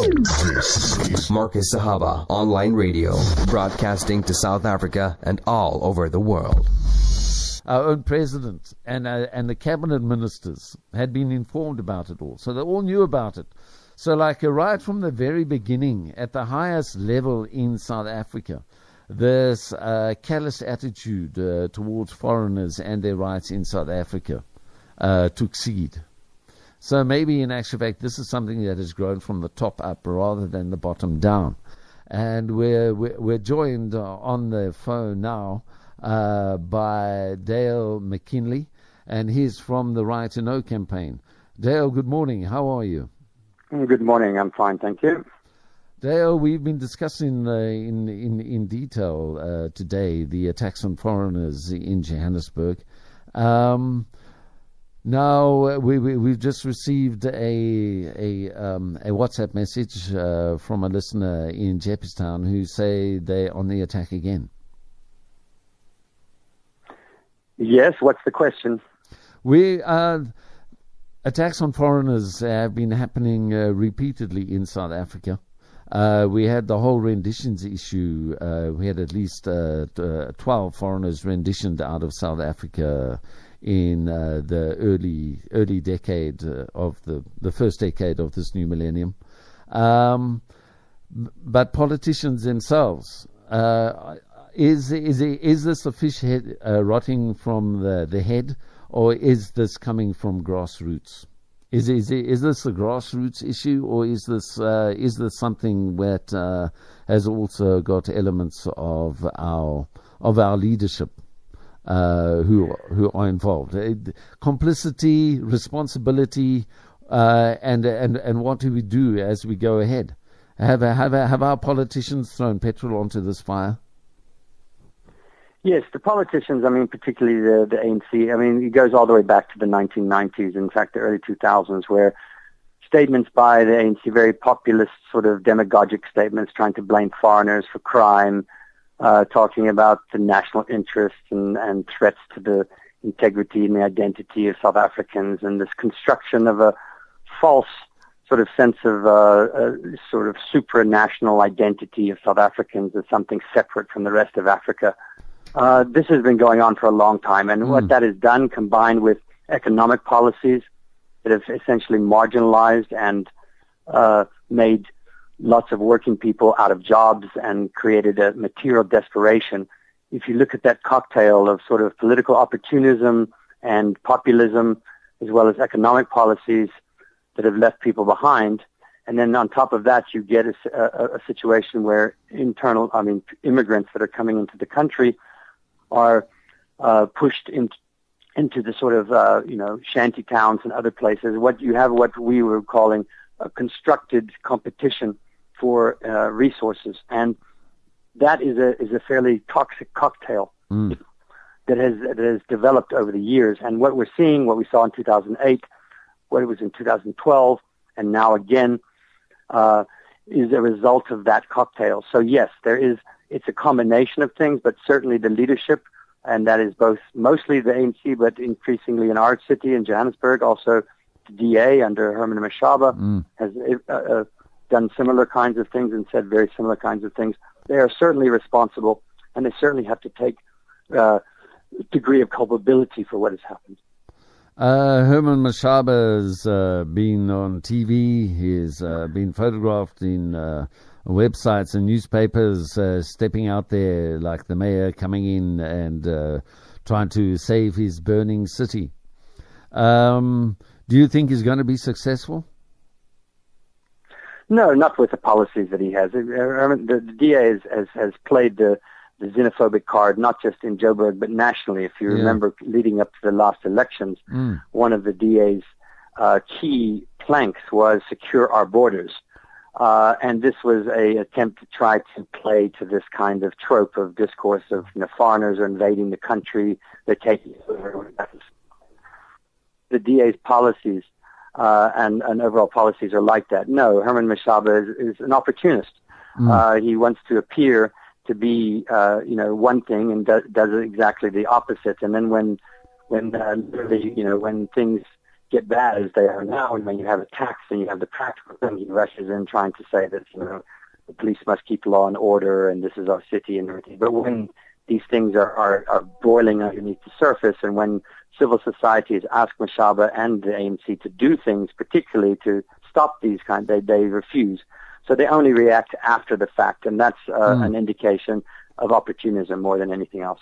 This is Marcus Sahaba Online Radio, broadcasting to South Africa and all over the world. Our own president and, uh, and the cabinet ministers had been informed about it all. So they all knew about it. So, like, uh, right from the very beginning, at the highest level in South Africa, this uh, callous attitude uh, towards foreigners and their rights in South Africa uh, took seed. So maybe in actual fact, this is something that has grown from the top up rather than the bottom down. And we're, we're, we're joined uh, on the phone now uh, by Dale McKinley, and he's from the Right to Know campaign. Dale, good morning. How are you? Good morning. I'm fine, thank you. Dale, we've been discussing uh, in, in, in detail uh, today the attacks on foreigners in Johannesburg. Um, now we, we have just received a a um, a WhatsApp message uh, from a listener in Jeppestown who say they're on the attack again. Yes, what's the question? We uh, attacks on foreigners have been happening uh, repeatedly in South Africa. Uh, we had the whole renditions issue. Uh, we had at least uh, uh, 12 foreigners renditioned out of South Africa in uh, the early early decade uh, of the the first decade of this new millennium. Um, but politicians themselves uh, is is is this a fish head uh, rotting from the the head, or is this coming from grassroots? Is is is this a grassroots issue, or is this uh, is this something that uh, has also got elements of our of our leadership uh, who who are involved. Uh, complicity, responsibility, uh, and and and what do we do as we go ahead? Have have have our politicians thrown petrol onto this fire? Yes, the politicians. I mean, particularly the the ANC. I mean, it goes all the way back to the 1990s. In fact, the early 2000s, where statements by the ANC, very populist sort of demagogic statements, trying to blame foreigners for crime uh, talking about the national interests and, and threats to the integrity and the identity of South Africans and this construction of a false sort of sense of uh, a sort of supranational identity of South Africans as something separate from the rest of Africa. Uh, this has been going on for a long time, and mm. what that has done, combined with economic policies that have essentially marginalized and uh, made lots of working people out of jobs and created a material desperation. If you look at that cocktail of sort of political opportunism and populism, as well as economic policies that have left people behind, and then on top of that, you get a, a, a situation where internal, I mean, immigrants that are coming into the country are uh, pushed into into the sort of uh, you know shanty towns and other places. What you have, what we were calling a constructed competition for uh, resources, and that is a is a fairly toxic cocktail mm. that has that has developed over the years. And what we're seeing, what we saw in 2008, what it was in 2012, and now again, uh, is a result of that cocktail. So yes, there is. It's a combination of things, but certainly the leadership, and that is both mostly the ANC, but increasingly in our city in Johannesburg, also the DA under Herman Mashaba mm. has uh, uh, done similar kinds of things and said very similar kinds of things. They are certainly responsible, and they certainly have to take uh, degree of culpability for what has happened. Uh, Herman Mashaba has uh, been on TV. He's uh, been photographed in uh, websites and newspapers, uh, stepping out there like the mayor coming in and uh, trying to save his burning city. Um, do you think he's going to be successful? No, not with the policies that he has. The, the DA has, has, has played the, the xenophobic card, not just in Joburg, but nationally. If you yeah. remember, leading up to the last elections, mm. one of the DA's uh, key planks was secure our borders. Uh, and this was a attempt to try to play to this kind of trope of discourse of you know, foreigners are invading the country, they're taking over. The DA's policies uh, and, and overall policies are like that. No, Herman Mashaba is, is an opportunist. Mm. Uh, he wants to appear to be, uh, you know, one thing and do, does exactly the opposite. And then when, when uh, literally, you know, when things get bad as they are now, and when you have attacks and you have the practical thing, he rushes in trying to say that you know the police must keep law and order and this is our city and everything. But when these things are, are, are boiling underneath the surface and when civil society has asked Mashaba and the ANC to do things, particularly to stop these kind, they, they refuse. So they only react after the fact, and that's uh, mm. an indication of opportunism more than anything else.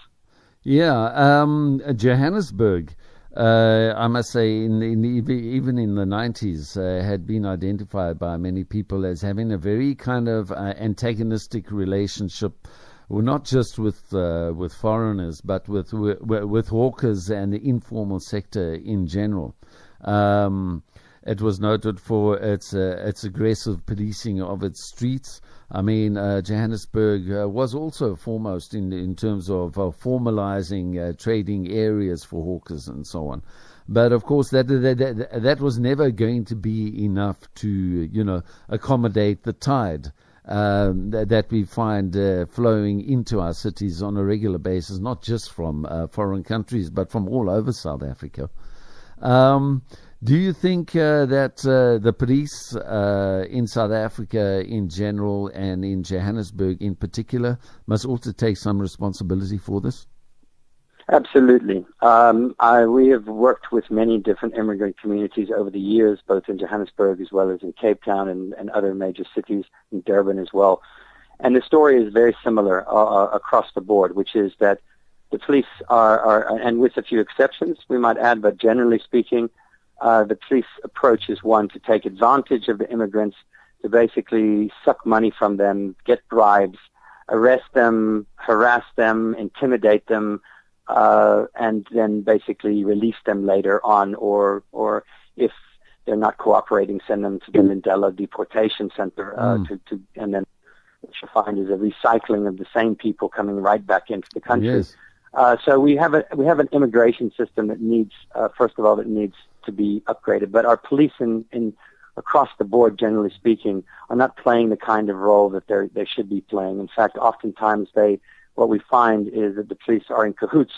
Yeah, um, Johannesburg uh, I must say, in, in even in the 90s, uh, had been identified by many people as having a very kind of uh, antagonistic relationship, not just with uh, with foreigners, but with, with, with hawkers and the informal sector in general. Um, it was noted for its uh, its aggressive policing of its streets. I mean, uh, Johannesburg uh, was also foremost in in terms of uh, formalizing uh, trading areas for hawkers and so on. But of course, that, that that that was never going to be enough to you know accommodate the tide. Um, that, that, we find uh, flowing into our cities on a regular basis, not just from uh, foreign countries, but from all over South Africa. Um, do you think uh, that uh, the police uh, in South Africa in general and in Johannesburg in particular must also take some responsibility for this? Absolutely. Um, I, we have worked with many different immigrant communities over the years, both in Johannesburg as well as in Cape Town and, and other major cities, in Durban as well. And the story is very similar uh, uh across the board, which is that the police are, are, and with a few exceptions, we might add, but generally speaking, uh, the police approach is one to take advantage of the immigrants, to basically suck money from them, get bribes, arrest them, harass them, intimidate them, uh, and then basically release them later on, or or if they're not cooperating, send them to the Lindela deportation center uh, mm. to, to and then what you find is a recycling of the same people coming right back into the country. Yes. Uh, so we have a we have an immigration system that needs, uh, first of all, it needs to be upgraded. But our police in, in across the board, generally speaking, are not playing the kind of role that they they should be playing. In fact, oftentimes they what we find is that the police are in cahoots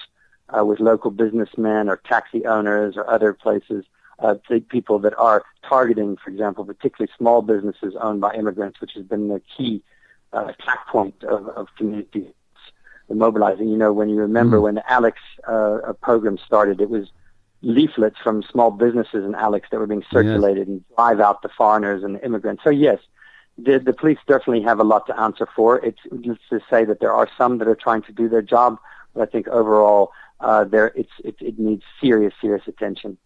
uh, with local businessmen or taxi owners or other places, uh, people that are targeting, for example, particularly small businesses owned by immigrants, which has been the key uh, attack point of, of community mobilizing. You know, when you remember mm. when the Alex uh, program started, it was leaflets from small businesses in Alex that were being circulated yes. and drive out the foreigners and the immigrants. So yes, the, the police definitely have a lot to answer for. It's just to say that there are some that are trying to do their job, but I think overall, uh, there it's it, it needs serious serious attention.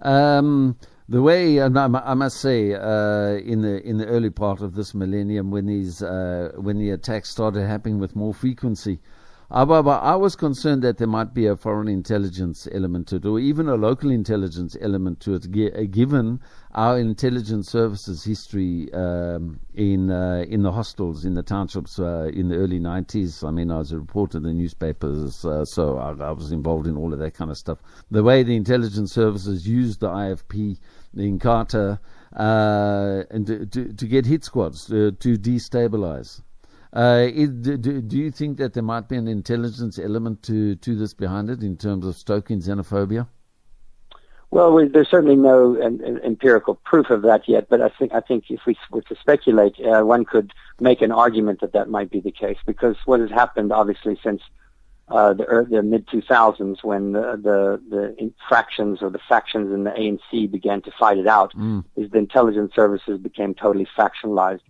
Um, the way I must say, uh, in the in the early part of this millennium, when these uh, when the attacks started happening with more frequency, However, I was concerned that there might be a foreign intelligence element to it, or even a local intelligence element to it, uh, given our intelligence services history um, in uh, in the hostels, in the townships uh, in the early 90s. I mean, I was a reporter in the newspapers, uh, so I, I, was involved in all of that kind of stuff. The way the intelligence services used the IFP in Inkatha uh, and to, to, to, get hit squads uh, to destabilize. Uh, do, do, you think that there might be an intelligence element to, to this behind it in terms of stoking xenophobia? Well, we, there's certainly no um, empirical proof of that yet, but I think I think if we were to speculate, uh, one could make an argument that that might be the case because what has happened, obviously, since uh, the, the mid 2000s, when the, the the fractions or the factions in the ANC began to fight it out, mm. is the intelligence services became totally factionalized.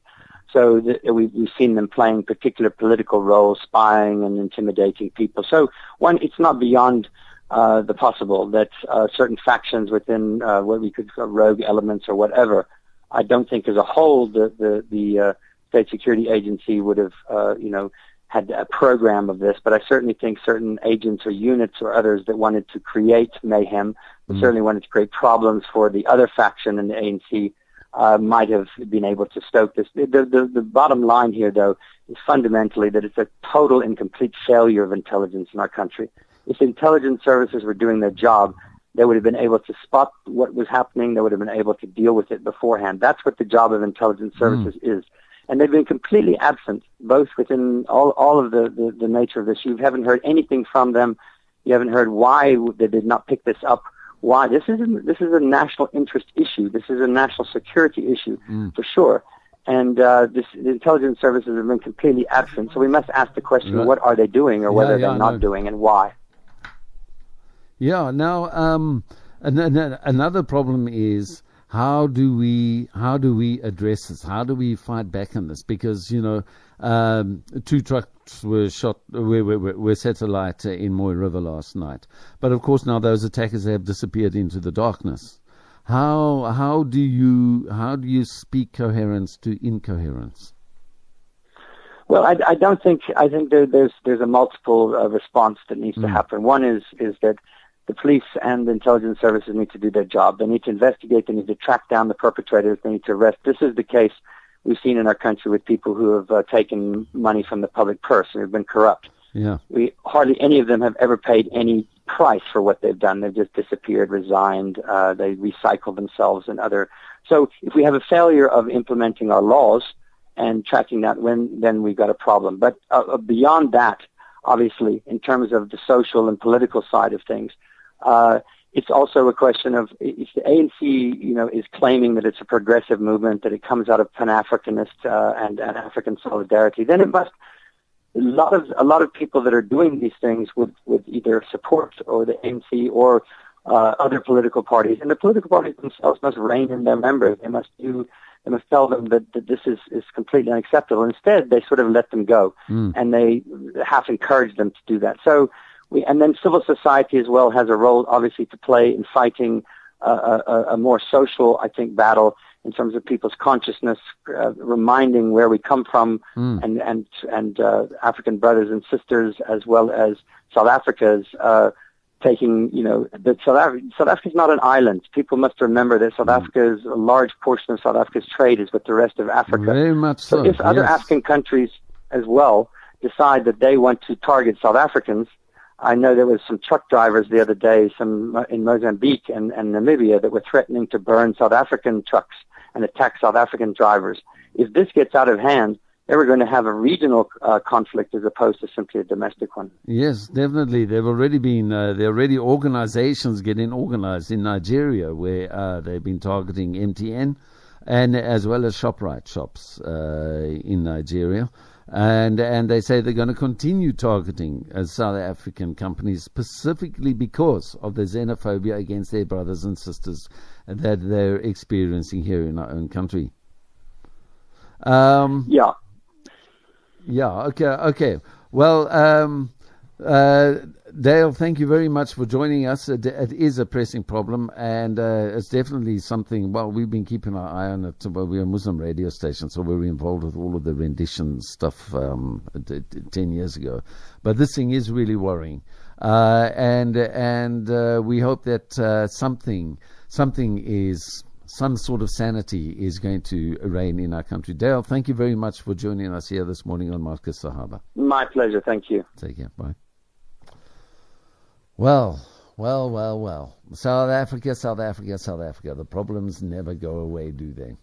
So the, we've, we've seen them playing particular political roles, spying and intimidating people. So one, it's not beyond uh, the possible that uh, certain factions within uh, what we could call rogue elements or whatever. I don't think as a whole the the, the uh, state security agency would have uh, you know had a program of this, but I certainly think certain agents or units or others that wanted to create mayhem, mm. certainly wanted to create problems for the other faction in the ANC uh, might have been able to stoke this. The, the, the bottom line here, though, is fundamentally that it's a total and complete failure of intelligence in our country. If intelligence services were doing their job, they would have been able to spot what was happening. They would have been able to deal with it beforehand. That's what the job of intelligence hmm. services mm. is. And they've been completely absent, both within all, all of the, the, the nature of this. You haven't heard anything from them. You haven't heard why they did not pick this up Why? This is a, this is a national interest issue. This is a national security issue Mm. for sure. And uh, this, the intelligence services have been completely absent. So we must ask the question: Right. What are they doing, or Yeah, whether yeah, they're not no. doing, and why? Yeah. Now, um, an- an- another problem is how do we how do we address this? How do we fight back on this? Because you know, um, two trucks were shot were, were, were satellite uh, in Mooi River last night, but of course now those attackers have disappeared into the darkness. How how do you how do you speak coherence to incoherence? Well, I, I don't think I think there, there's there's a multiple uh, response that needs to Mm. happen. One is is that the police and the intelligence services need to do their job. They need to investigate. They need to track down the perpetrators. They need to arrest. This is the case we've seen in our country with people who have uh, taken money from the public purse and have been corrupt. Yeah. We hardly any of them have ever paid any price for what they've done. They've just disappeared, resigned. Uh, they recycle themselves and other. So if we have a failure of implementing our laws and tracking that, when then we've got a problem. But uh, uh, beyond that, obviously, in terms of the social and political side of things, uh, it's also a question of if the ANC, you know, is claiming that it's a progressive movement, that it comes out of Pan-Africanist uh, and, and African solidarity, then it must a lot of a lot of people that are doing these things would would either support or the ANC or uh, other political parties, and the political parties themselves must rein in their members. They must do. They must tell them that, that this is, is completely unacceptable. Instead, they sort of let them go, Mm. and they half encourage them to do that. So, we and then civil society as well has a role, obviously, to play in fighting uh, a, a, a more social, I think, battle in terms of people's consciousness, uh, reminding where we come from, Mm. and and and uh, African brothers and sisters, as well as South Africa's uh, taking, you know, that South Africa South Africa is not an island. People must remember that South Mm. Africa is a large portion of South Africa's trade is with the rest of Africa. Very much so. So if other yes. African countries as well decide that they want to target South Africans, I know there was some truck drivers the other day, some in Mozambique and, and Namibia, that were threatening to burn South African trucks and attack South African drivers. If this gets out of hand, then we're going to have a regional uh, conflict as opposed to simply a domestic one. Yes, definitely. There've already been uh, there are already organizations getting organized in Nigeria where uh, they've been targeting MTN and as well as Shoprite shops uh, in Nigeria. And and they say they're going to continue targeting uh, South African companies specifically because of the xenophobia against their brothers and sisters that they're experiencing here in our own country. Um, Yeah. yeah. Okay. Okay. Well, um, uh, Dale, thank you very much for joining us. It, it is a pressing problem, and uh, it's definitely something. Well, we've been keeping our eye on it. Well, we're a Muslim radio station, so we were involved with all of the rendition stuff um, t- t- ten years ago. But this thing is really worrying, uh, and and uh, we hope that uh, something something is some sort of sanity is going to reign in our country. Dale, thank you very much for joining us here this morning on Marcus Sahaba. My pleasure. Thank you. Take care. Bye. Well, well, well, well. South Africa, South Africa, South Africa. The problems never go away, do they?